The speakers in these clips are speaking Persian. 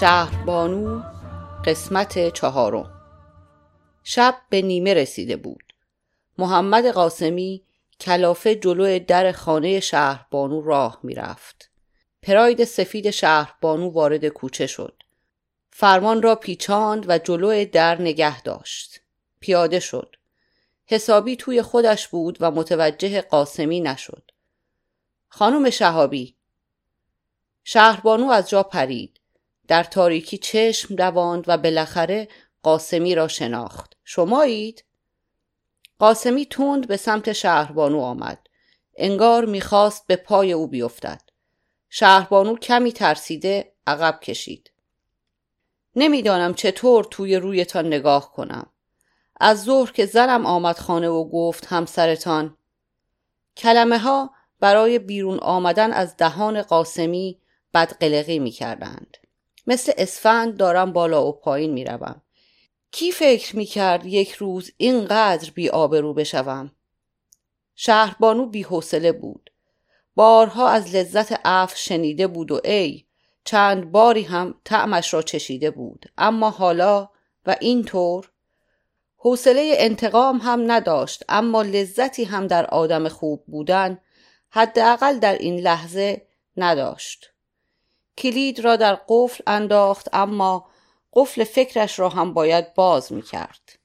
شهربانو قسمت چهارم. شب به نیمه رسیده بود. محمد قاسمی کلافه جلو در خانه شهربانو راه می‌رفت. پراید سفید شهربانو وارد کوچه شد. فرمان را پیچاند و جلو در نگه داشت. پیاده شد. حسابی توی خودش بود و متوجه قاسمی نشد. خانم شهابی شهربانو از جا پرید. در تاریکی چشم دواند و بالاخره قاسمی را شناخت. شمایید؟ قاسمی تند به سمت شهربانو آمد. انگار می‌خواست به پای او بیفتد. شهربانو کمی ترسیده عقب کشید. نمی‌دانم چطور توی رویتان نگاه کنم. از ظهر که زنم آمد خانه و گفت همسرتان کلمه ها برای بیرون آمدن از دهان قاسمی بدقلقی می کردند. مثل اسفند دارم بالا و پایین می روم. کی فکر می کرد یک روز اینقدر بی آبرو بشوم؟ شهربانو بی حوصله بود. بارها از لذت عف شنیده بود و ای چند باری هم طعمش را چشیده بود اما حالا و اینطور حوصله انتقام هم نداشت اما لذتی هم در آدم خوب بودن حداقل در این لحظه نداشت کلید را در قفل انداخت اما قفل فکرش را هم باید باز می کرد.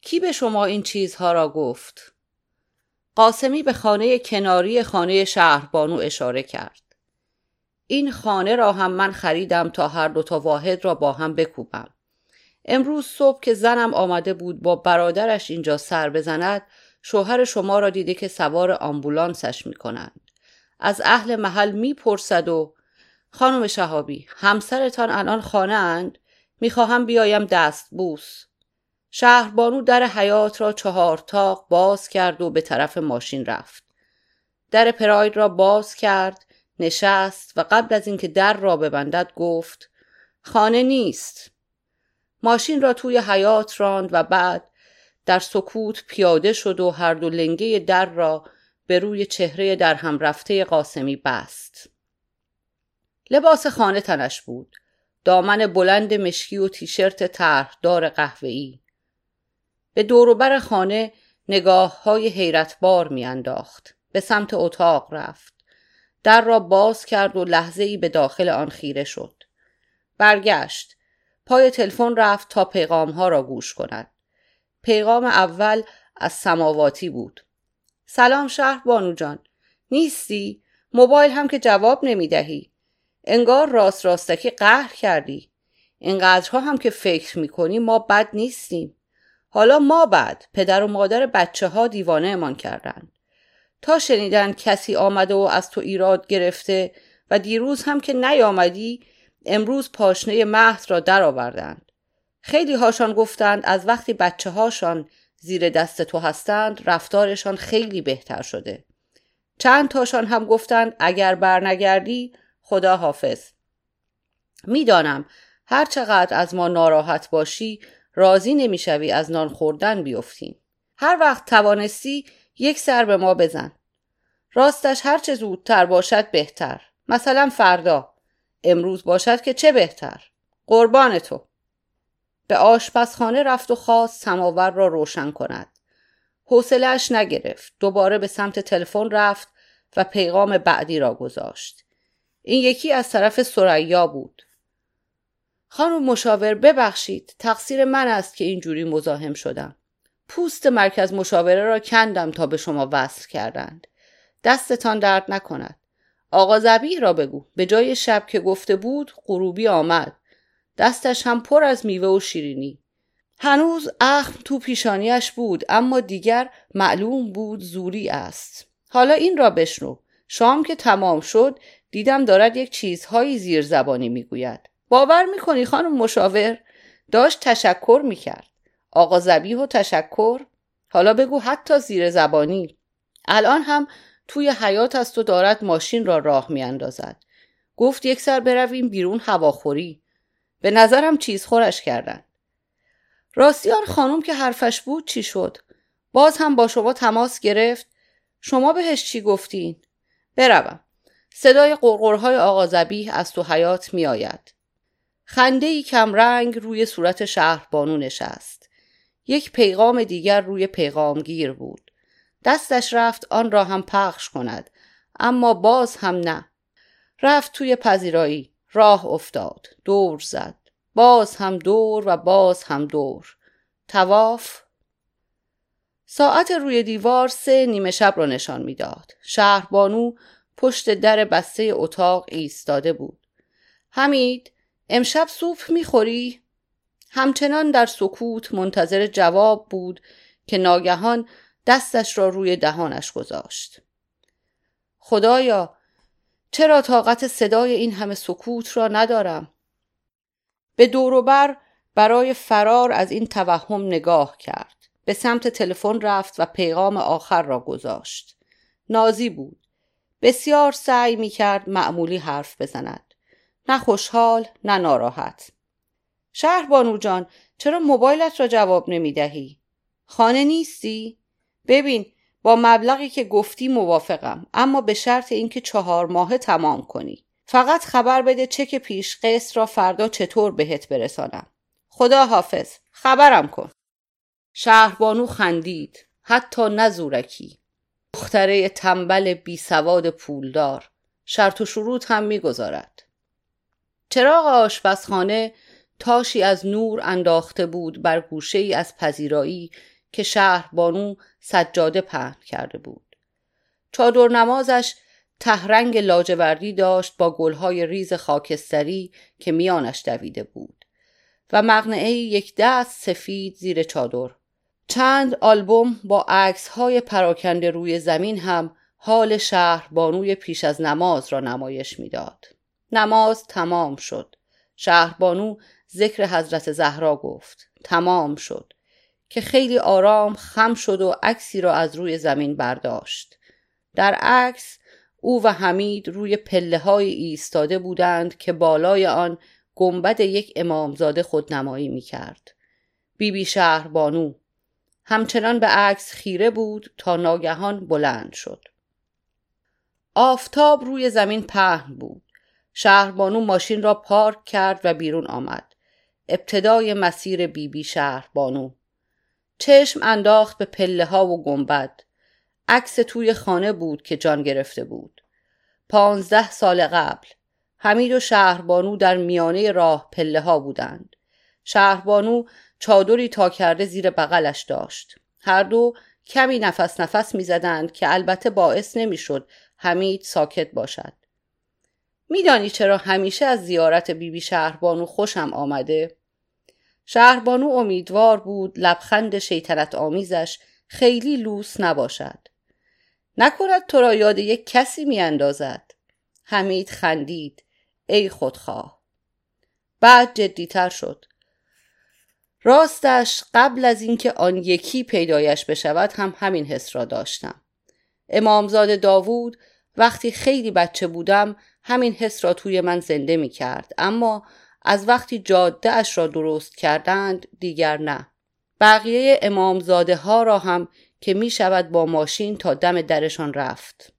کی به شما این چیزها را گفت؟ قاسمی به خانه کناری خانه شهربانو اشاره کرد. این خانه را هم من خریدم تا هر دو تا واحد را با هم بکوبم. امروز صبح که زنم آمده بود با برادرش اینجا سر بزند شوهر شما را دیده که سوار آمبولانسش می کنند. از اهل محل می‌پرسد و خانم شهابی همسرتان الان خانه اند؟ می‌خواهم بیایم دست بوس. شهربانو در حیات را چهار تاق باز کرد و به طرف ماشین رفت. در پراید را باز کرد نشست و قبل از اینکه در را ببندد گفت خانه نیست. ماشین را توی حیات راند و بعد در سکوت پیاده شد و هر دو لنگه در را به روی چهره در هم رفته قاسمی بست. لباس خانه تنش بود. دامن بلند مشکی و تیشرت طرحدار قهوه‌ای. به دوروبر خانه نگاه های حیرتبار میانداخت. به سمت اتاق رفت. در را باز کرد و لحظه ای به داخل آن خیره شد. برگشت. پای تلفن رفت تا پیغام ها را گوش کند. پیغام اول از سماواتی بود. سلام شهر بانو جان. نیستی؟ موبایل هم که جواب نمی دهی انگار راست راستکی قهر کردی. اینقدرها هم که فکر می‌کنی ما بد نیستیم. حالا ما بد پدر و مادر بچه ها دیوانه امان کردند تا شنیدن کسی آمده و از تو ایراد گرفته و دیروز هم که نیامدی امروز پاشنه مهد را درآوردند خیلی هاشان گفتند از وقتی بچه هاشان زیر دست تو هستند رفتارشان خیلی بهتر شده. چند تاشان هم گفتند اگر برنگردی خدا حافظ می‌دانم هر چقدر از ما ناراحت باشی راضی نمی‌شوی از نان خوردن بیفتیم. هر وقت توانستی یک سر به ما بزن. راستش هر چه زودتر باشد بهتر. مثلا فردا. امروز باشد که چه بهتر؟ قربان تو. به آشپزخانه رفت و خواست سماور را روشن کند. حوصلهاش نگرفت. دوباره به سمت تلفن رفت و پیغام بعدی را گذاشت. این یکی از طرف سریا بود. خانم مشاور ببخشید تقصیر من است که اینجوری مزاحم شدم. پوست مرکز مشاوره را کندم تا به شما وصل کردند. دستتان درد نکند. آقا زبیه را بگو. به جای شب که گفته بود غروبی آمد. دستش هم پر از میوه و شیرینی. هنوز اخم تو پیشانیش بود اما دیگر معلوم بود زوری است. حالا این را بشنو. شام که تمام شد دیدم دارد یک چیزهایی زیر زبانی می‌گوید. باور می‌کنی خانم مشاور؟ داشت تشکر می‌کرد. آقا زبیه و تشکر؟ حالا بگو حتی زیر زبانی. الان هم توی حیات است و دارد ماشین را راه میاندازد. گفت یک سر برویم بیرون هواخوری. به نظرم چیز خورش کردن. راستی آن خانم که حرفش بود چی شد؟ باز هم با شما تماس گرفت. شما بهش چی گفتین؟ بروم. صدای قرقرهای آقا زبیه از تو حیات می آید. خنده ای کمرنگ روی صورت شهربانو نشست. یک پیغام دیگر روی پیغامگیر بود. دستش رفت آن را هم پخش کند اما باز هم نه. رفت توی پذیرایی. راه افتاد. دور زد. باز هم دور و باز هم دور. تواف. ساعت روی دیوار سه نیمه شب را نشان می‌داد. شهربانو پشت در بسته اتاق ایستاده بود. حمید امشب سوپ می‌خوری؟ همچنان در سکوت منتظر جواب بود که ناگهان دستش را روی دهانش گذاشت. خدایا چرا طاقت صدای این همه سکوت را ندارم؟ به دوروبر برای فرار از این توهم نگاه کرد. به سمت تلفن رفت و پیغام آخر را گذاشت. نازی بود. بسیار سعی می کرد معمولی حرف بزند. نه خوشحال نه ناراحت. شهر بانو جان چرا موبایلت را جواب نمی دهی؟ خانه نیستی؟ ببین با مبلغی که گفتی موافقم اما به شرط اینکه چهار ماه تمام کنی. فقط خبر بده چک پیش قسط را فردا چطور بهت برسانم. خدا حافظ خبرم کن. شهربانو خندید. حتی نزورکی دختره تنبل بی سواد پولدار شرط و شروط هم می‌گذارد. چراغ آشپزخانه تاشی از نور انداخته بود بر گوشه ای از پذیرایی که شهر بانو سجاده پهن کرده بود. چادر نمازش تهرنگ لاجوردی داشت با گلهای ریز خاکستری که میانش دویده بود و مغنعه یک دست سفید زیر چادر چند آلبوم با عکس های پراکنده روی زمین هم حال شهر بانوی پیش از نماز را نمایش می‌داد. نماز تمام شد. شهربانو ذکر حضرت زهرا گفت. تمام شد. که خیلی آرام خم شد و عکسی را از روی زمین برداشت. در عکس او و حمید روی پله های ایستاده بودند که بالای آن گنبد یک امامزاده خودنمایی می کرد. بیبی بی شهر بانو همچنان به عکس خیره بود تا ناگهان بلند شد. آفتاب روی زمین پهن بود. شهربانو ماشین را پارک کرد و بیرون آمد. ابتدای مسیر بیبی بی شهربانو. چشم انداخت به پله ها و گنبد. عکس توی خانه بود که جان گرفته بود. پانزده سال قبل. حمید و شهربانو در میانه راه پله ها بودند. شهربانو چادری تا کرده زیر بغلش داشت. هر دو کمی نفس نفس می‌زدند که البته باعث نمی‌شد حمید ساکت باشد. میدانی چرا همیشه از زیارت بیبی بی شهربانو خوشم آمده؟ شهربانو امیدوار بود لبخند شیطنت آمیزش خیلی لوس نباشد. نکند تو را یاد یک کسی میاندازد. حمید خندید. ای خودخواه. بعد جدیتر شد. راستش قبل از اینکه آن یکی پیدایش بشود هم همین حس را داشتم. امامزاده داوود وقتی خیلی بچه بودم همین حس را توی من زنده می کرد اما از وقتی جاده اش را درست کردند دیگر نه. بقیه امامزاده ها را هم که می شود با ماشین تا دم درشان رفت.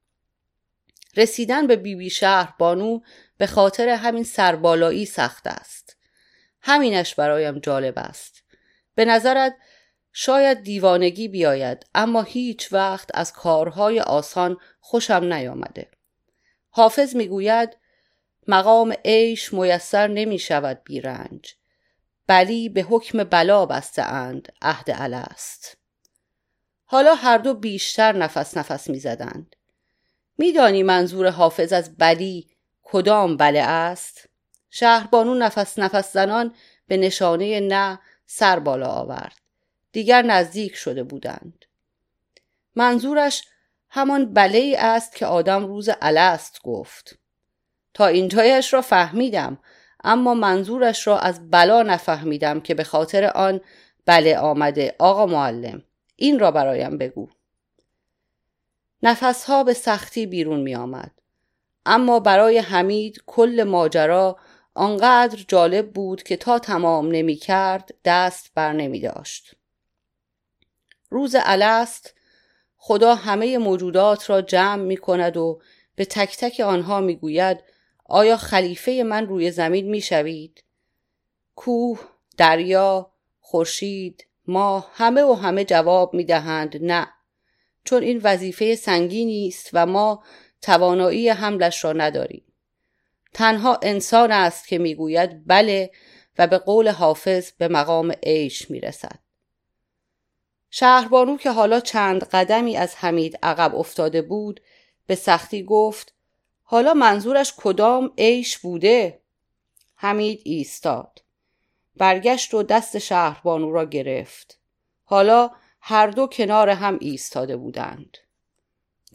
رسیدن به بیبی بی شهر بانو به خاطر همین سربالایی سخت است. همینش برایم جالب است به نظرت شاید دیوانگی بیاید اما هیچ وقت از کارهای آسان خوشم نیامده حافظ می‌گوید مقام عیش میسر نمی شود بیرنج بلی به حکم بلا بسته اند عهد است حالا هر دو بیشتر نفس نفس می زدند. میدانی منظور حافظ از بلی کدام بله است؟ شهربانو نفس نفس زنان به نشانه نه سر بالا آورد. دیگر نزدیک شده بودند. منظورش همان بله است که آدم روز الست گفت. تا اینجایش را فهمیدم اما منظورش را از بلا نفهمیدم که به خاطر آن بله آمده آقا معلم این را برایم بگو نفسها به سختی بیرون می آمد. اما برای حمید کل ماجرا آنقدر جالب بود که تا تمام نمی کرد دست بر نمی داشت. روز الست خدا همه موجودات را جمع می کند و به تک تک آنها می گوید آیا خلیفه من روی زمین می شوید؟ کوه دریا خورشید ما همه و همه جواب می‌دهند نه چون این وظیفه سنگینی است و ما توانایی حملش را نداریم تنها انسان است که می‌گوید بله و به قول حافظ به مقام عیش می‌رسد. شهربانو که حالا چند قدمی از حمید عقب افتاده بود به سختی گفت حالا منظورش کدام عیش بوده؟ حمید ایستاد. برگشت و دست شهربانو را گرفت. حالا هر دو کنار هم ایستاده بودند.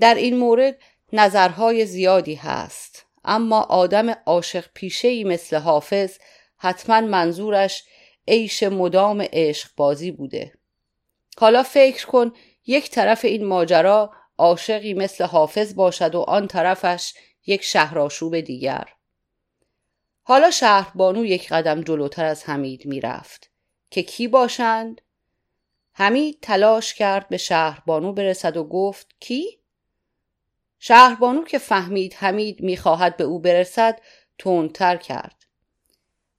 در این مورد نظرهای زیادی هست. اما آدم عاشق پیشهی مثل حافظ حتما منظورش عیش مدام عشق بازی بوده. حالا فکر کن یک طرف این ماجرا عاشقی مثل حافظ باشد و آن طرفش یک شهرآشوب دیگر. حالا شهربانو یک قدم جلوتر از حمید می‌رفت. که کی باشند؟ حمید تلاش کرد به شهربانو برسد و گفت کی؟ شهربانو که فهمید حمید می‌خواهد به او برسد تندتر کرد.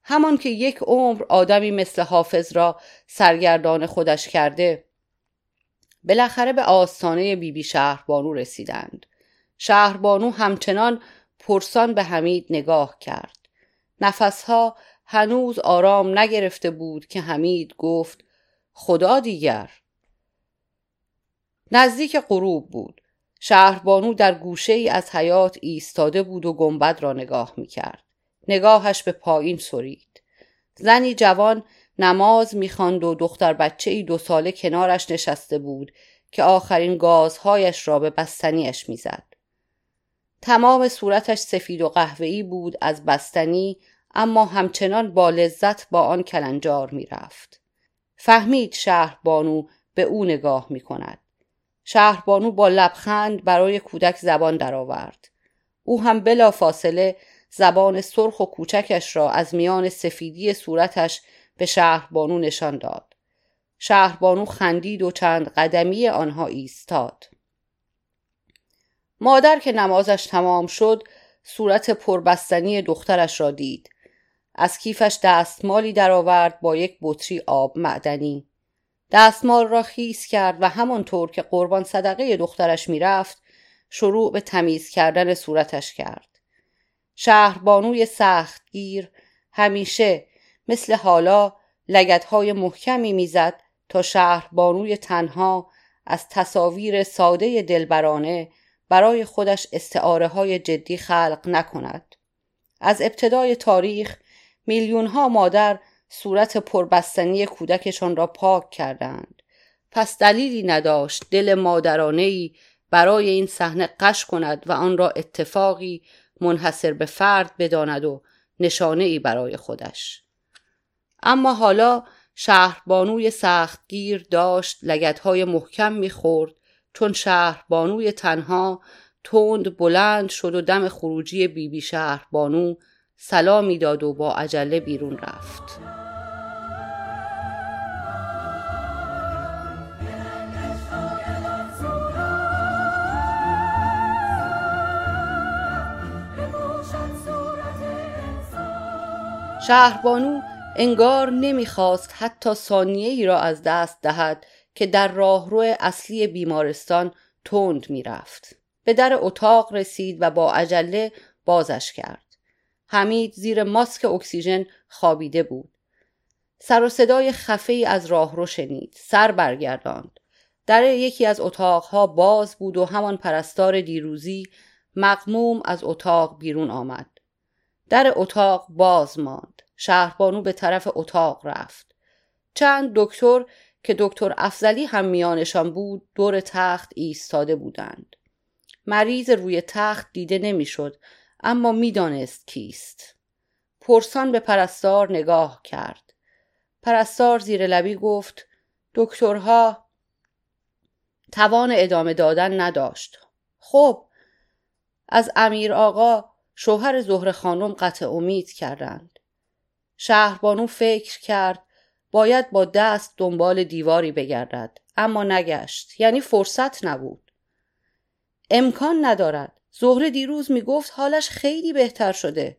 همان که یک عمر آدمی مثل حافظ را سرگردان خودش کرده بالاخره به آستانه بیبی بی شهربانو رسیدند. شهربانو همچنان پرسان به حمید نگاه کرد. نفسها هنوز آرام نگرفته بود که حمید گفت خدا دیگر. نزدیک غروب بود. شهربانو در گوشه ای از حیات ایستاده بود و گنبد را نگاه می کرد. نگاهش به پایین سرید. زنی جوان نماز می‌خواند و دختر بچه ای دو ساله کنارش نشسته بود که آخرین گازهایش را به بستنیش می‌زد. تمام صورتش سفید و قهوه‌ای بود از بستنی اما همچنان با لذت با آن کلنجار می‌رفت. فهمید شهر بانو به او نگاه می کند. شهربانو با لبخند برای کودک زبان درآورد. او هم بلا فاصله زبان سرخ و کوچکش را از میان سفیدی صورتش به شهربانو نشان داد. شهربانو خندید و چند قدمی آنها ایستاد. مادر که نمازش تمام شد صورت پربستنی دخترش را دید. از کیفش دستمالی درآورد با یک بطری آب معدنی. دستمال را خیس کرد و همانطور که قربان صدقه دخترش می‌رفت شروع به تمیز کردن صورتش کرد. شهربانوی سختگیر همیشه مثل حالا لگتهای محکمی می‌زد تا شهربانوی تنها از تصاویر ساده دلبرانه برای خودش استعاره های جدی خلق نکند. از ابتدای تاریخ میلیون ها مادر صورت پربستنی کودکشان را پاک کردند. پس دلیلی نداشت دل مادرانه برای این صحنه قش کند و آن را اتفاقی منحصر به فرد بداند و نشانه ای برای خودش. اما حالا شهربانوی سختگیر داشت لگتهای محکم می‌خورد. چون شهربانوی تنها تند بلند شد و دم خروجی بیبی بی شهربانو سلامی داد و با عجله بیرون رفت. شهربانو انگار نمی‌خواست حتی ثانیه ای را از دست دهد که در راهرو اصلی بیمارستان تند می‌رفت. به در اتاق رسید و با عجله بازش کرد. حمید زیر ماسک اکسیژن خوابیده بود. سر و صدای خفه ای از راهرو شنید. سر برگرداند. در یکی از اتاقها باز بود و همان پرستار دیروزی مقموم از اتاق بیرون آمد. در اتاق باز ماند. شهربانو به طرف اتاق رفت. چند دکتر که دکتر افزلی هم میانشان بود دور تخت ایستاده بودند. مریض روی تخت دیده نمی‌شد اما می‌دانست کیست. پرسان به پرستار نگاه کرد. پرستار زیر لبی گفت دکترها توان ادامه دادن نداشت. خب از امیر آقا شوهر زهر خانم قطع امید کردند. شهربانو فکر کرد باید با دست دنبال دیواری بگردد اما نگشت یعنی فرصت نبود. امکان ندارد. زهره دیروز می‌گفت حالش خیلی بهتر شده.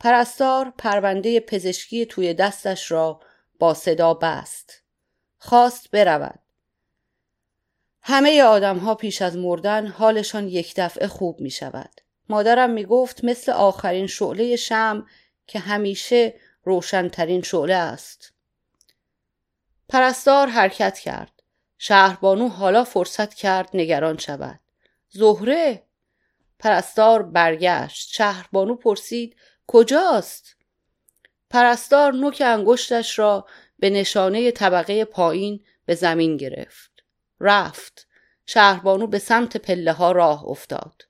پرستار پرونده پزشکی توی دستش را با صدا بست. خواست برود. همه آدم ها پیش از مردن حالشان یک دفعه خوب می شود مادرم می گفت مثل آخرین شعله شم که همیشه روشنترین شعله است. پرستار حرکت کرد. شهربانو حالا فرصت کرد نگران شود. زهره! پرستار برگشت. شهربانو پرسید کجاست؟ پرستار نوک انگشتش را به نشانه طبقه پایین به زمین گرفت. رفت. شهربانو به سمت پله ها راه افتاد.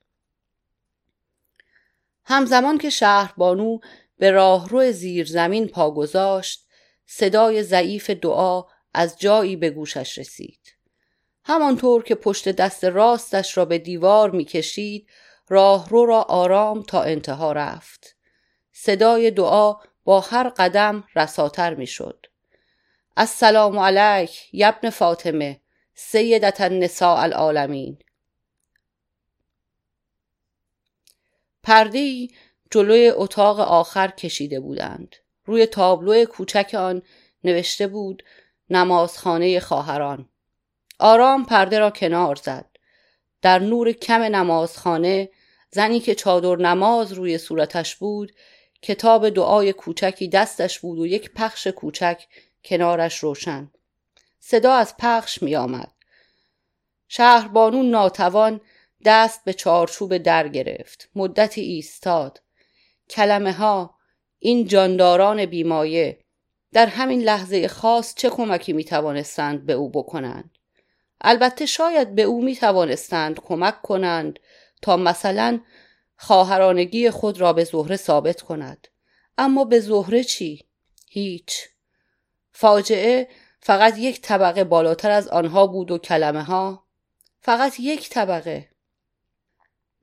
همزمان که شهربانو به راهرو زیر زمین پا گذاشت صدای ضعیف دعا از جایی به گوشش رسید. همانطور که پشت دست راستش را به دیوار می‌کشید راهرو را آرام تا انتها رفت. صدای دعا با هر قدم رساتر می‌شد. السلام علیک یبن فاطمه سیدت النساء العالمین. پردهای جلوی اتاق آخر کشیده بودند. روی تابلو کوچک آن نوشته بود نمازخانه خواهران. آرام پرده را کنار زد. در نور کم نمازخانه زنی که چادر نماز روی صورتش بود کتاب دعای کوچکی دستش بود و یک پخش کوچک کنارش روشن. صدا از پخش می آمد. شهربانو ناتوان دست به چارچوب در گرفت. مدتی ایستاد. کلمه ها این جانداران بیمایه در همین لحظه خاص چه کمکی می توانستند به او بکنند. البته شاید به او می توانستند کمک کنند تا مثلا خواهرانگی خود را به زهره ثابت کند. اما به زهره چی؟ هیچ. فاجعه فقط یک طبقه بالاتر از آنها بود و کلمه ها فقط یک طبقه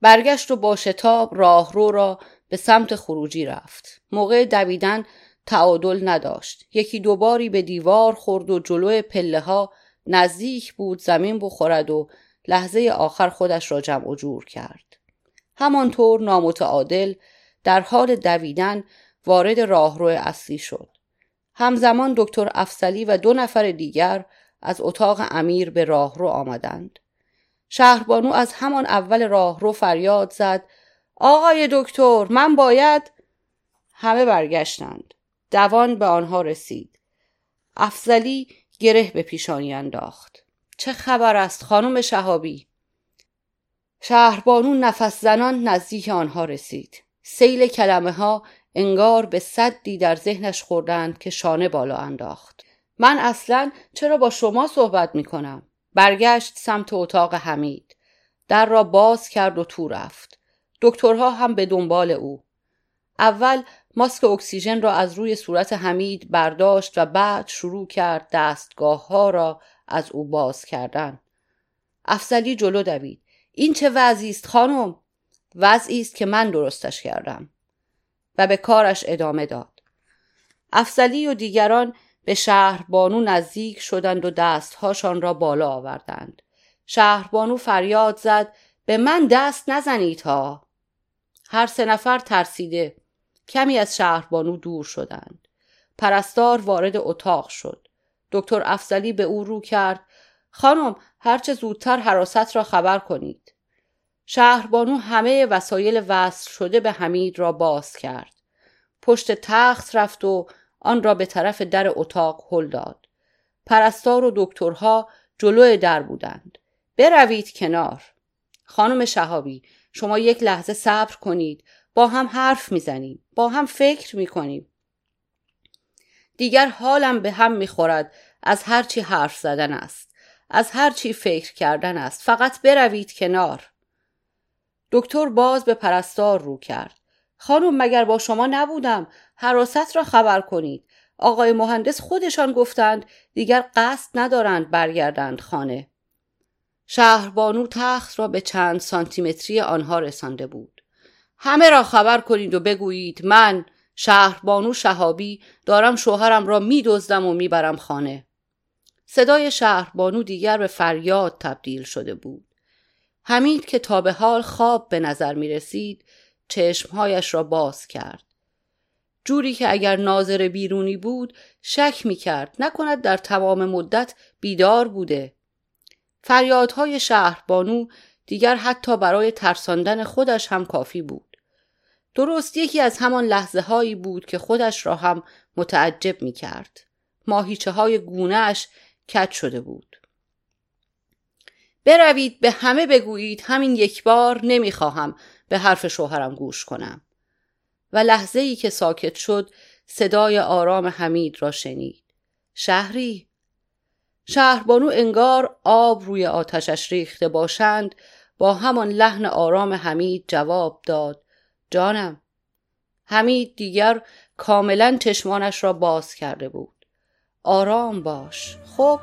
برگشت و با شتاب راهرو را به سمت خروجی رفت. موقع دویدن تعادل نداشت. یکی دوباری به دیوار خورد و جلو پله ها نزدیک بود زمین بخورد و لحظه آخر خودش را جمع و جور کرد. همانطور نامتعادل در حال دویدن وارد راهرو اصلی شد. همزمان دکتر افسلی و دو نفر دیگر از اتاق امیر به راهرو آمدند. شهربانو از همان اول راهرو فریاد زد آقای دکتر من باید همه برگشتند. دوان به آنها رسید. افزلی گره به پیشانی انداخت. چه خبر است خانم شهابی؟ شهربانو نفس زنان نزدیک آنها رسید. سیل کلمه ها انگار به صدی در ذهنش خوردند که شانه بالا انداخت من اصلا چرا با شما صحبت می کنم؟ برگشت سمت اتاق حمید. در را باز کرد و تو رفت. دکترها هم به دنبال او. اول ماسک اکسیژن را از روی صورت حمید برداشت و بعد شروع کرد دستگاه ها را از او باز کردن. افسلی جلو دوید. این چه وضعی است خانم؟ وضعی است که من درستش کردم. و به کارش ادامه داد. افسلی و دیگران به شهربانو نزدیک شدند و دستهاشان را بالا آوردند. شهربانو فریاد زد به من دست نزنید ها. هر سه نفر ترسیده. کمی از شهربانو دور شدند. پرستار وارد اتاق شد. دکتر افسلی به او رو کرد. خانم هرچه زودتر حراست را خبر کنید. شهربانو همه وسایل وصل شده به حمید را باز کرد. پشت تخت رفت و آن را به طرف در اتاق هل داد. پرستار و دکترها جلو در بودند. بروید کنار. خانم شهابی شما یک لحظه صبر کنید. با هم حرف می‌زنیم. با هم فکر می‌کنیم. دیگر حالم به هم می‌خورد از هرچی حرف زدن است. از هرچی فکر کردن است. فقط بروید کنار. دکتر باز به پرستار رو کرد. خانم مگر با شما نبودم؟ حراست را خبر کنید. آقای مهندس خودشان گفتند دیگر قصد ندارند برگردند خانه. شهربانو تخت را به چند سانتیمتری آنها رسانده بود. همه را خبر کنید و بگویید من شهربانو شهابی دارم شوهرم را میدزدم و می‌برم خانه. صدای شهربانو دیگر به فریاد تبدیل شده بود. حمید که تا به حال خواب به نظر می رسید چشمهایش را باز کرد. جوری که اگر ناظر بیرونی بود شک می کرد نکند در تمام مدت بیدار بوده. فریادهای شهربانو دیگر حتی برای ترساندن خودش هم کافی بود. درست یکی از همان لحظه هایی بود که خودش را هم متعجب می کرد ماهیچه های گونهش کج شده بود. بروید به همه بگویید همین یک بار نمی‌خواهم به حرف شوهرم گوش کنم. و لحظه ای که ساکت شد صدای آرام حمید را شنید. شهری؟ شهربانو انگار آب روی آتشش ریخته باشند با همان لحن آرام حمید جواب داد. جانم. حمید دیگر کاملا چشمانش را باز کرده بود. آرام باش. خب؟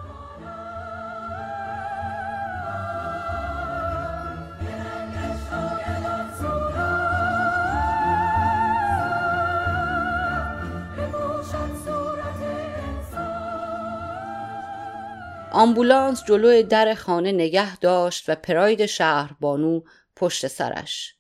آمبولانس جلوی در خانه نگه داشت و پراید شهر بانو پشت سرش.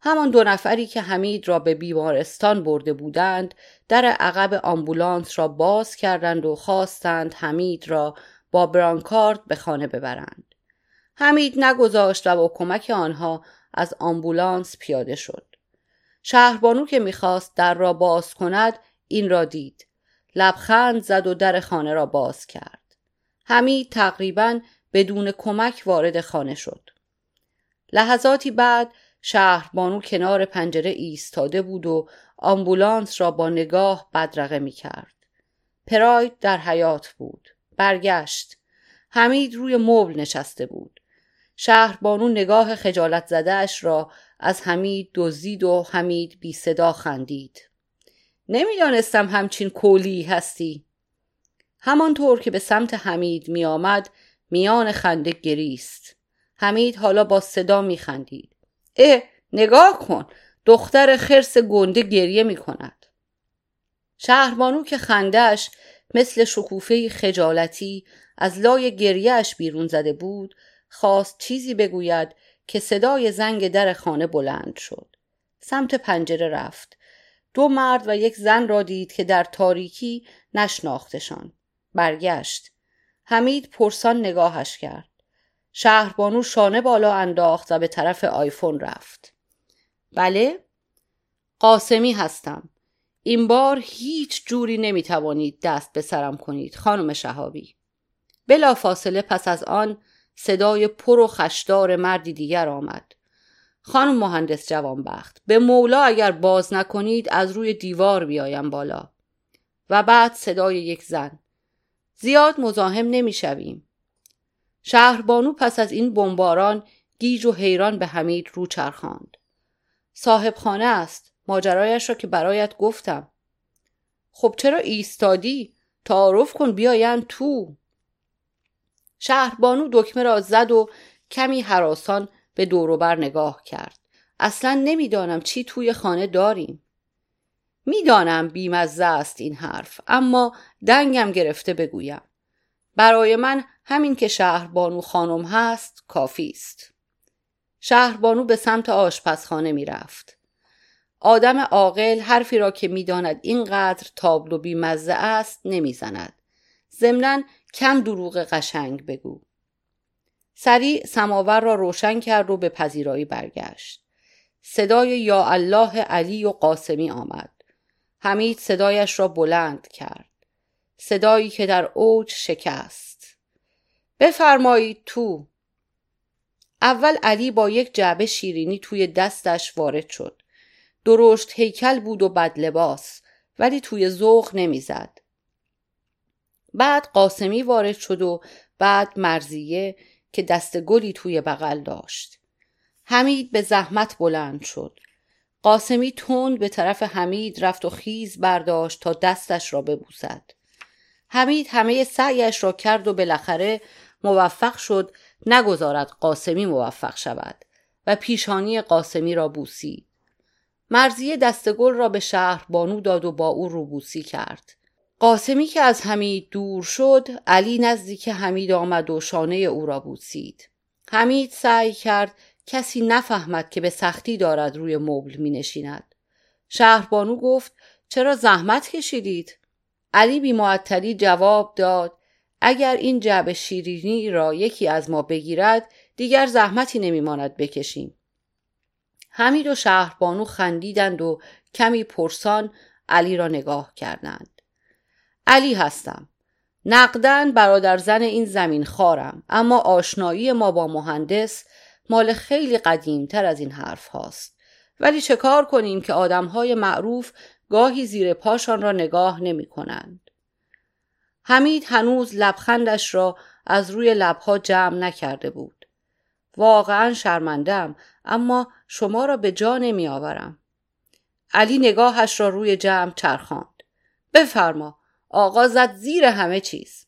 همان دو نفری که حمید را به بیمارستان برده بودند در عقب آمبولانس را باز کردند و خواستند حمید را با برانکارد به خانه ببرند. حمید نگذاشت و با کمک آنها از آمبولانس پیاده شد. شهربانو که می‌خواست در را باز کند این را دید. لبخند زد و در خانه را باز کرد. حمید تقریبا بدون کمک وارد خانه شد. لحظاتی بعد شهربانو کنار پنجره ایستاده بود و آمبولانس را با نگاه بدرقه می کرد. پراید در حیات بود. برگشت. حمید روی مبل نشسته بود. شهربانو نگاه خجالت زدهش را از حمید دزدید و حمید بی صدا خندید. نمی‌دانستم همچین کولی هستی. همانطور که به سمت حمید می آمد میان خنده گریست. حمید حالا با صدا می خندید. اه نگاه کن دختر خرس گنده گریه می کند. شهربانو که خندهش مثل شکوفه خجالتی از لای گریهش بیرون زده بود خواست چیزی بگوید که صدای زنگ در خانه بلند شد. سمت پنجره رفت. دو مرد و یک زن را دید که در تاریکی نشناختشان. برگشت. حمید پرسان نگاهش کرد. شهربانو شانه بالا انداخت و به طرف آیفون رفت. بله؟ قاسمی هستم. این بار هیچ جوری نمی‌توانید دست به سرم کنید خانم شهابی. بلا فاصله پس از آن صدای پر و خشدار مردی دیگر آمد. خانم مهندس جوانبخت به مولا اگر باز نکنید از روی دیوار بیایم بالا. و بعد صدای یک زن. زیاد مزاحم نمی‌شویم. شهربانو پس از این بمباران گیج و حیران به حمید رو چرخاند. صاحب خانه است. ماجرایش را که برایت گفتم. خب چرا ایستادی؟ تعارف کن بیاین تو. شهربانو دکمه را زد و کمی حراسان به دوروبر نگاه کرد. اصلا نمی‌دانم چی توی خانه داریم. می‌دانم بیمزه است این حرف اما دنگم گرفته بگویم. برای من همین که شهربانو خانم هست کافی است. شهربانو به سمت آشپزخانه می‌رفت. آدم عاقل حرفی را که می‌داند اینقدر تابلو بیمزه است نمی‌زند. ضمنا کم دروغ قشنگ بگو. سریع سماور را روشن کرد و به پذیرایی برگشت. صدای یا الله علی و قاسمی آمد. حمید صدایش را بلند کرد. صدایی که در اوج شکست. بفرمایید تو. اول علی با یک جعبه شیرینی توی دستش وارد شد. درشت هیکل بود و بد لباس ولی توی ذوق نمی‌زد. بعد قاسمی وارد شد و بعد مرزیه که دست گلی توی بغل داشت. حمید به زحمت بلند شد. قاسمی تند به طرف حمید رفت و خیز برداشت تا دستش را ببوسد. حمید همه سعیش را کرد و بالاخره موفق شد نگذارد قاسمی موفق شود و پیشانی قاسمی را بوسید. مرزی دستگل را به شهر بانو داد و با او روبوسی کرد. قاسمی که از حمید دور شد علی نزدیک حمید آمد و شانه او را بوسید. حمید سعی کرد کسی نفهمد که به سختی دارد روی مبل می نشیند. شهربانو گفت چرا زحمت کشیدید؟ علی بی جواب داد اگر این جعب شیرینی را یکی از ما بگیرد دیگر زحمتی نمیماند بکشیم. حمید و شهربانو خندیدند و کمی پرسان علی را نگاه کردند. علی هستم. نقدن برادر زن این زمین خارم اما آشنایی ما با مهندس مال خیلی قدیم تر از این حرف هاست. ولی چه کار کنیم که آدم های معروف گاهی زیر پاشان را نگاه نمی کنند. حمید هنوز لبخندش را از روی لبها جمع نکرده بود. واقعا شرمندم اما شما را به جا نمی آورم. علی نگاهش را روی جمع چرخاند. بفرما آقا زد زیر همه چیز.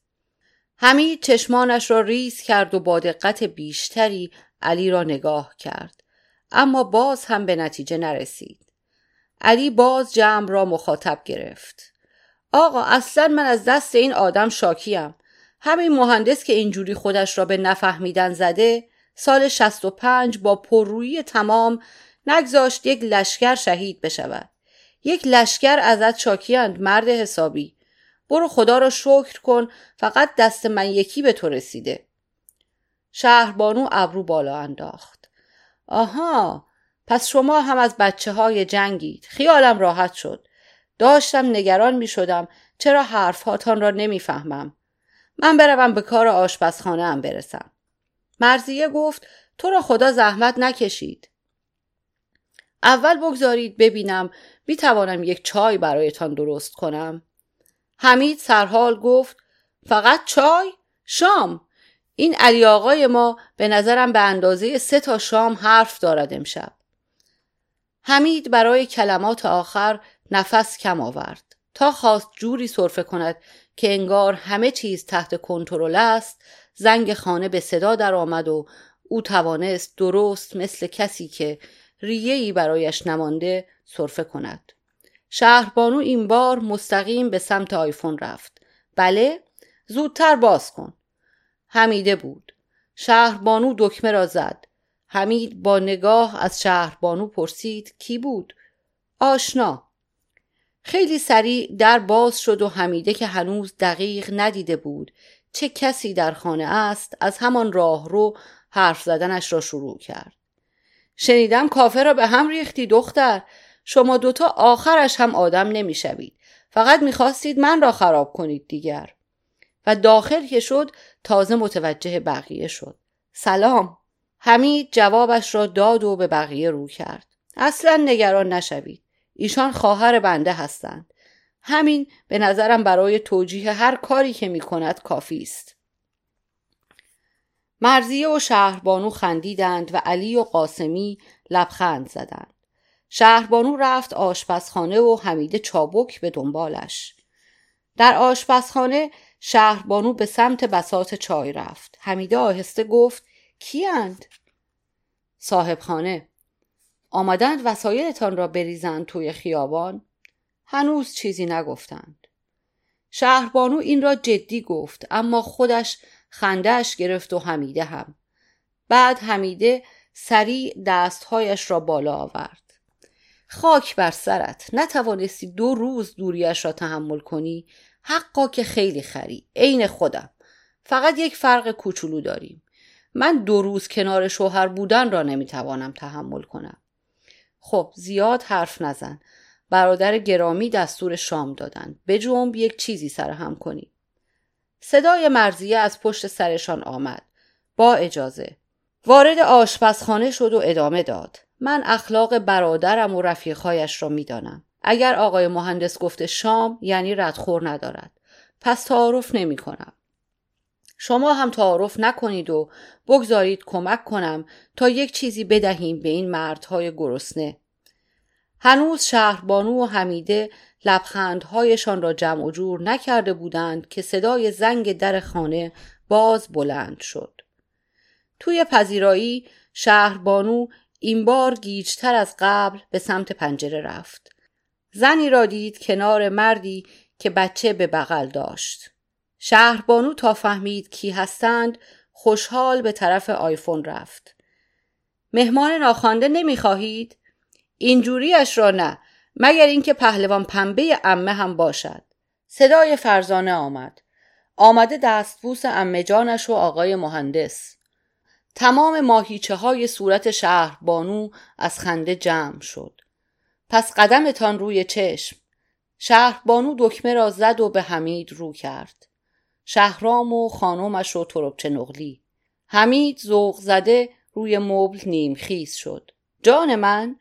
حمید چشمانش را ریز کرد و با دقت بیشتری علی را نگاه کرد. اما باز هم به نتیجه نرسید. علی باز جمع را مخاطب گرفت. آقا اصلا من از دست این آدم شاکیم. همین مهندس که اینجوری خودش را به نفهمیدن زده سال 65 با پررویی تمام نگذاشت یک لشکر شهید بشود. یک لشکر ازت شاکیند مرد حسابی. برو خدا را شکر کن فقط دست من یکی به تو رسیده. شهربانو ابرو بالا انداخت. آها پس شما هم از بچه های جنگید. خیالم راحت شد. داشتم نگران می شدم چرا حرفهاتان را نمی‌فهمم. من بروم به کار آشپزخانه هم برسم. مرزیه گفت تو را خدا زحمت نکشید. اول بگذارید ببینم می توانم یک چای برایتان درست کنم. حمید سرحال گفت فقط چای؟ شام این علی آقای ما به نظرم به اندازه سه تا شام حرف دارد امشب. حمید برای کلمات آخر نفس کم آورد. تا خواست جوری صرفه کند که انگار همه چیز تحت کنترل است زنگ خانه به صدا در آمد و او توانست درست مثل کسی که ریهی برایش نمانده صرفه کند. شهربانو این بار مستقیم به سمت آیفون رفت. بله زودتر باز کن. حمیده بود. شهربانو دکمه را زد. حمید با نگاه از شهربانو پرسید کی بود؟ آشنا. خیلی سریع در باز شد و حمیده که هنوز دقیق ندیده بود چه کسی در خانه است از همان راه رو حرف زدنش را شروع کرد. شنیدم کافه را به هم ریختی دختر. شما دوتا آخرش هم آدم نمی‌شوید. فقط می‌خواستید من را خراب کنید دیگر. و داخل که شد تازه متوجه بقیه شد. سلام. حمید جوابش را داد و به بقیه رو کرد. اصلا نگران نشوید. ایشان خواهر بنده هستند. همین به نظرم برای توجیه هر کاری که می کند کافی است. مرزیه و شهربانو خندیدند و علی و قاسمی لبخند زدند. شهربانو رفت آشپزخانه و حمیده چابک به دنبالش. در آشپزخانه شهربانو به سمت بسات چای رفت. حمیده آهسته گفت کیند؟ صاحب خانه آمدند وسایلتان را بریزند توی خیابان؟ هنوز چیزی نگفتند. شهربانو این را جدی گفت اما خودش خندهش گرفت و حمیده هم. بعد حمیده سریع دستهایش را بالا آورد. خاک بر سرت نتوانستی دو روز دوریش را تحمل کنی؟ حقا که خیلی خری. عین خودم فقط یک فرق کوچولو داریم. من دو روز کنار شوهر بودن را نمی‌توانم تحمل کنم. خب زیاد حرف نزن. برادر گرامی دستور شام دادند به جنب یک چیزی سرهم کنی صدای مرزیه از پشت سرشان آمد. با اجازه. وارد آشپزخانه شد و ادامه داد. من اخلاق برادرم و رفیقهایش را می‌دانم. اگر آقای مهندس گفته شام یعنی ردخور ندارد پس تعارف نمی کنم. شما هم تعارف نکنید و بگذارید کمک کنم تا یک چیزی بدهیم به این مردهای گرسنه هنوز شهربانو و حمیده لبخندهایشان را جمع و جور نکرده بودند که صدای زنگ در خانه باز بلند شد. توی پذیرایی شهربانو این بار گیجتر از قبل به سمت پنجره رفت. زنی را دید کنار مردی که بچه به بغل داشت. شهربانو تا فهمید کی هستند خوشحال به طرف آیفون رفت. مهمان ناخوانده نمی‌خواهید؟ اینجوریش را نه مگر اینکه پهلوان پنبه امه هم باشد صدای فرزانه آمد آمده دستبوس امه جانش و آقای مهندس تمام ماهیچه های صورت شهر بانو از خنده جمع شد پس قدمتان روی چشم. شهر بانو دکمه را زد و به حمید رو کرد. شهرام و خانمش و تربچه نقلی. حمید ذوق زده روی مبل نیم خیز شد. جان من؟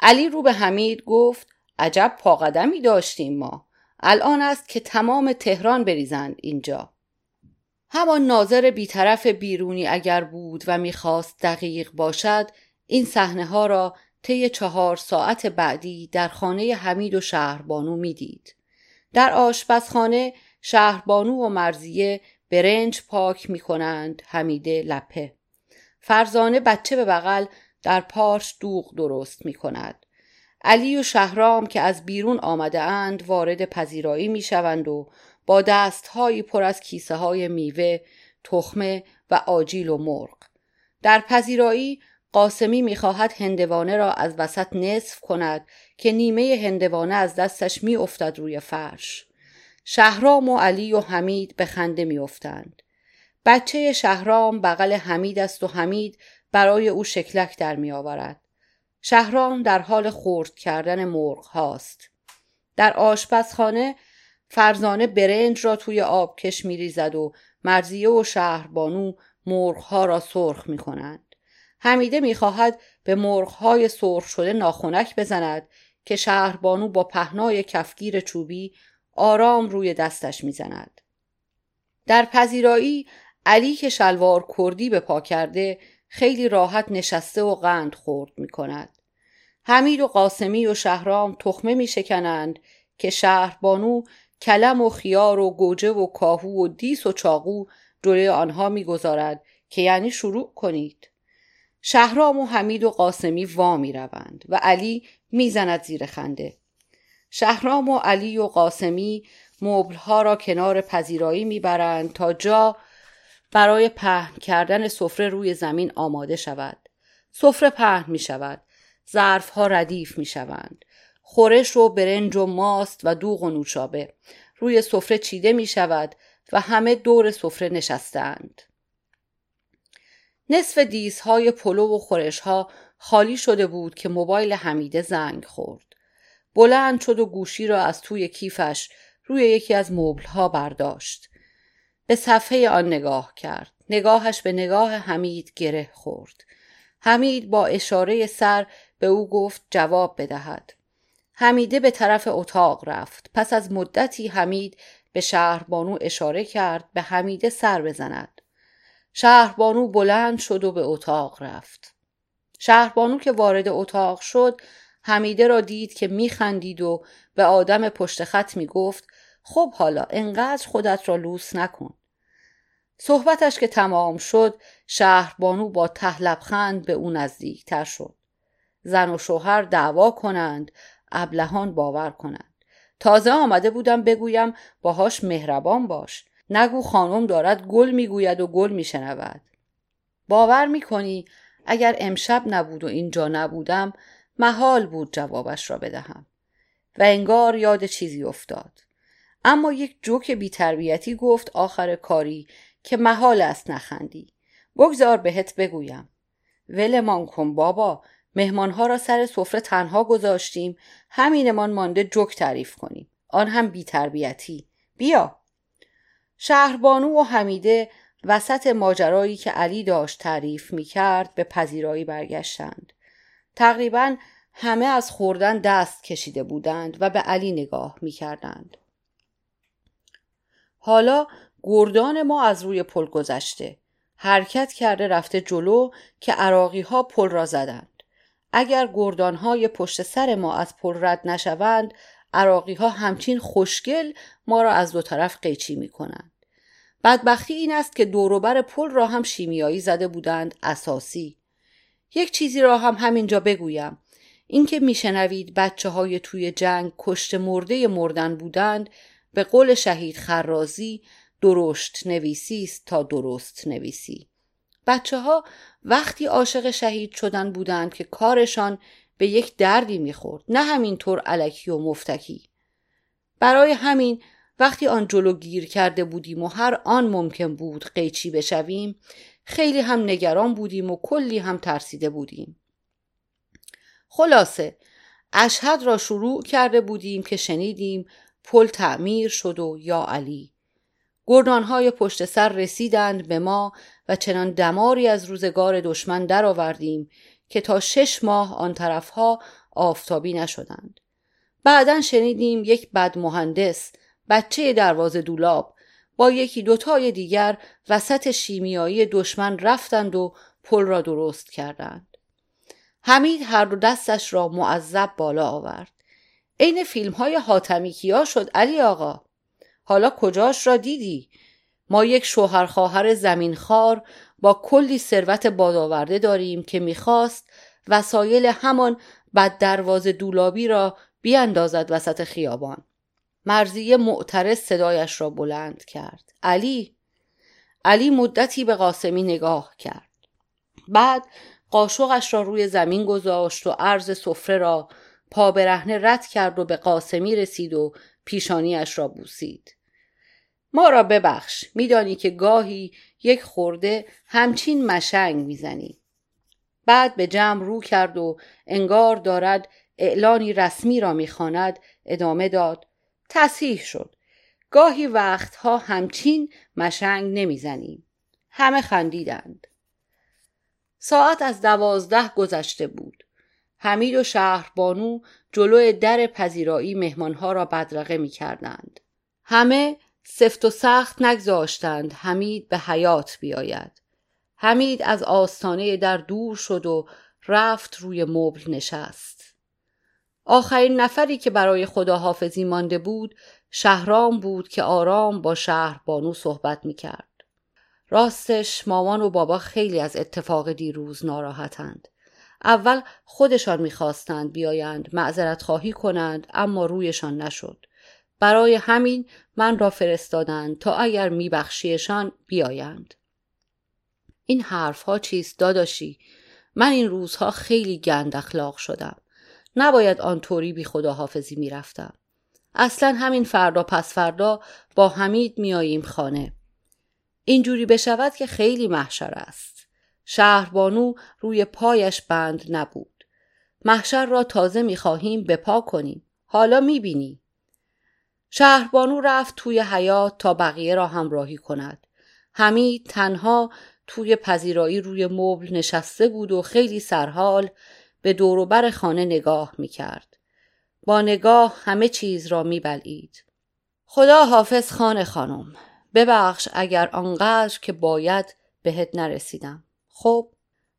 علی رو به حمید گفت عجب پاقدمی داشتیم ما. الان است که تمام تهران بریزند اینجا. همان ناظر بیطرف بیرونی اگر بود و می‌خواست دقیق باشد این صحنه ها را طی چهار ساعت بعدی در خانه حمید و شهربانو می‌دید. در آشپزخانه شهربانو و مرزیه برنج پاک می کنند حمیده لپه. فرزانه بچه به بغل در پارش دوغ درست می کند. علی و شهرام که از بیرون آمده اند وارد پذیرایی می شوند و با دستهایی پر از کیسه های میوه، تخمه و آجیل و مرغ. در پذیرایی قاسمی می‌خواهد هندوانه را از وسط نصف کند که نیمه هندوانه از دستش میافتد روی فرش. شهرام و علی و حمید به خنده میافتند. بچه شهرام بغل حمید است و حمید برای او شکلک در میآورد. شهرام در حال خورد کردن مرغ هاست. در آشپزخانه فرزانه برنج را توی آبکش میریزد و مرزیه و شهربانو مرغ ها را سرخ می کنند. حمیده می‌خواهد به مرغ های سرخ شده ناخونک بزند که شهربانو با پهنای کفگیر چوبی آرام روی دستش می‌زند. در پذیرایی علی که شلوار کردی به پا کرده خیلی راحت نشسته و قند خورد می کند. حمید و قاسمی و شهرام تخمه می شکنند که شهربانو کلم و خیار و گوجه و کاهو و دیس و چاقو جلوی آنها می‌گذارد که یعنی شروع کنید شهرام و حمید و قاسمی وا می روند و علی می‌زند زیر خنده. شهرام و علی و قاسمی مبلها را کنار پذیرایی می‌برند تا جا برای پهن کردن سفره روی زمین آماده شود. سفره پهن می شود ظرف ها ردیف می شوند خورش و برنج و ماست و دوغ و نوشابه. روی سفره چیده می شود و همه دور سفره نشستند. نصف دیزهای پلو و خورش ها خالی شده بود که موبایل حمیده زنگ خورد. بلند شد و گوشی را از توی کیفش روی یکی از ها برداشت. به صفحه آن نگاه کرد. نگاهش به نگاه حمید گره خورد. حمید با اشاره سر به او گفت جواب بدهد. حمیده به طرف اتاق رفت. پس از مدتی حمید به شهربانو اشاره کرد به حمیده سر بزند. شهربانو بلند شد و به اتاق رفت. شهربانو که وارد اتاق شد حمیده را دید که میخندید و به آدم پشت خط می‌گفت خب حالا انقدر خودت را لوس نکن. صحبتش که تمام شد شهربانو با تهلبخند به او نزدیکتر شد. زن و شوهر دعوا کنند ابلهان باور کنند تازه آمده بودم بگویم باهاش مهربان باش نگو خانم دارد گل می‌گوید و گل میشنود. باور می‌کنی اگر امشب نبود و اینجا نبودم محال بود جوابش را بدهم. و انگار یاد چیزی افتاد. اما یک جوک بیتربیتی گفت آخر کاری که محال است نخندی. بگذار بهت بگویم. ولمان کن بابا مهمانها را سر سفره تنها گذاشتیم. همینمان مانده جک تعریف کنیم. آن هم بیتربیتی. بیا. شهربانو و حمیده وسط ماجرایی که علی داشت تعریف می کرد به پذیرایی برگشتند. تقریبا همه از خوردن دست کشیده بودند و به علی نگاه می کردند. حالا گردان ما از روی پل گذشته. حرکت کرده رفته جلو که عراقی ها پل را زدند. اگر گردانهای پشت سر ما از پل رد نشوند عراقی ها همچین خوشگل ما را از دو طرف قیچی می کنند. بدبختی این است که دوروبر پل را هم شیمیایی زده بودند اساسی. یک چیزی را هم همینجا بگویم. اینکه میشنوید بچه های توی جنگ کشت مرده مردن بودند به قول شهید خرازی درشت نویسی است تا درست نویسی. بچه ها وقتی عاشق شهید شدن بودند که کارشان به یک دردی می‌خورد نه همینطور علکی و مفتکی. برای همین وقتی آن جلو گیر کرده بودیم و هر آن ممکن بود قیچی بشویم خیلی هم نگران بودیم و کلی هم ترسیده بودیم. خلاصه اشهد را شروع کرده بودیم که شنیدیم پل تعمیر شد و یا علی. گردانهای پشت سر رسیدند به ما و چنان دماری از روزگار دشمن درآوردیم که تا شش ماه آن طرفها آفتابی نشدند. بعدا شنیدیم یک بد مهندس بچه دروازه دولاب با یکی دوتای دیگر وسط شیمیایی دشمن رفتند و پل را درست کردند. حمید هر دو دستش را معذب بالا آورد. عین فیلم های حاتمی کیا شد علی آقا؟ حالا کجاش را دیدی؟ ما یک شوهر خواهر زمین خار با کلی ثروت بادآورده داریم که می‌خواست وسایل همان بد دروازه دولابی را بیاندازد وسط خیابان. مرزی معترض صدایش را بلند کرد. علی علی مدتی به قاسمی نگاه کرد. بعد قاشقش را روی زمین گذاشت و عرض سفره را پا برهنه رد کرد و به قاسمی رسید و پیشانیش را بوسید. ما را ببخش. میدانی که گاهی یک خورده همچین مشنگ می‌زنی. بعد به جمع رو کرد و انگار دارد اعلانی رسمی را می‌خواند. ادامه داد. تصحیح شد. گاهی وقتها همچین مشنگ نمی‌زنیم همه خندیدند. ساعت از دوازده گذشته بود. حمید و شهربانو جلو در پذیرایی مهمانها را بدرقه می کردند. همه سفت و سخت نگذاشتند حمید به حیات بیاید. حمید از آستانه در دور شد و رفت روی مبل نشست. آخرین نفری که برای خداحافظی مانده بود شهرام بود که آرام با شهر بانو صحبت می کرد. راستش مامان و بابا خیلی از اتفاق دیروز ناراحتند. اول خودشان می‌خواستند بیایند معذرت خواهی کنند اما رویشان نشد. برای همین من را فرستادند تا اگر میبخشیشان بیایند. این حرفها چیست داداشی؟ من این روزها خیلی گند اخلاق شدم. نباید آنطوری بی خداحافظی می‌رفتم. اصلا همین فردا پس فردا با حمید میاییم خانه. اینجوری بشود که خیلی محشر است. شهربانو روی پایش بند نبود. محشر را تازه می‌خواهیم به پا کنیم. حالا می‌بینی. شهربانو رفت توی حیات تا بقیه را همراهی کند. حمید تنها توی پذیرایی روی مبل نشسته بود و خیلی سرحال به دوروبر خانه نگاه می‌کرد. با نگاه همه چیز را میبلید. خدا حافظ خانه خانم ببخش اگر آنقدر که باید بهت نرسیدم خب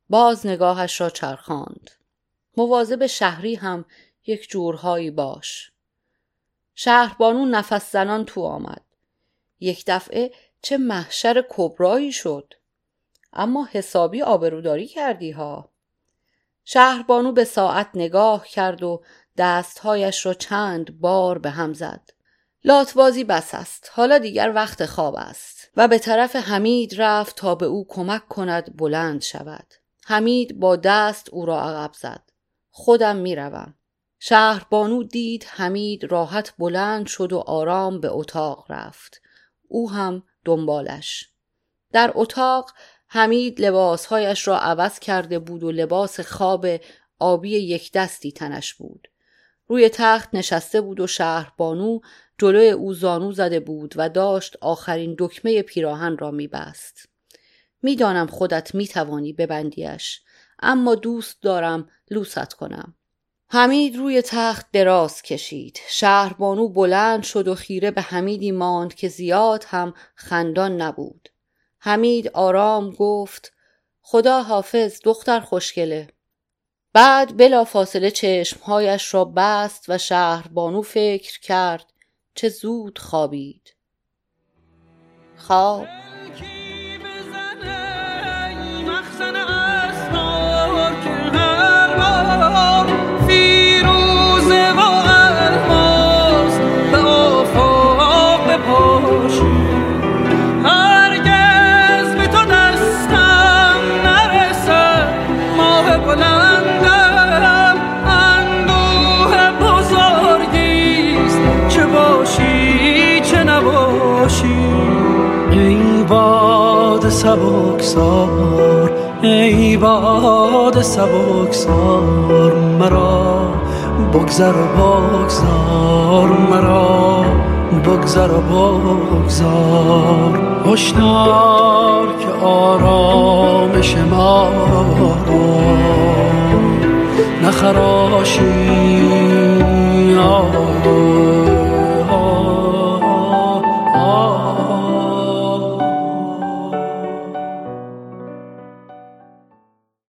باز نگاهش را چرخاند مواظب شهری هم یک جورهایی باش شهربانو نفس زنان تو آمد. یک دفعه چه محشر کبرایی شد. اما حسابی آبروداری کردی ها. شهربانو به ساعت نگاه کرد و دستهایش را چند بار به هم زد. لاتبازی بس است. حالا دیگر وقت خواب است. و به طرف حمید رفت تا به او کمک کند بلند شود. حمید با دست او را عقب زد. خودم می‌روم. شهربانو دید حمید راحت بلند شد و آرام به اتاق رفت او هم دنبالش در اتاق حمید لباسهایش را عوض کرده بود و لباس خواب آبی یک دستی تنش بود روی تخت نشسته بود و شهربانو جلوی او زانو زده بود و داشت آخرین دکمه پیراهن را میبست. می‌دانم خودت می‌توانی ببندیش اما دوست دارم لوست کنم. حمید روی تخت دراز کشید. شهربانو بلند شد و خیره به حمیدی ماند که زیاد هم خندان نبود. حمید آرام گفت خدا حافظ دختر خوشگله. بعد بلا فاصله چشمهایش را بست و شهربانو فکر کرد چه زود خوابید خواب سبکسار ای باد سبکسار مرا بگذر و بگذار مرا بگذر و بگذار. هشدار که آرامش ما رو نخراشی آه.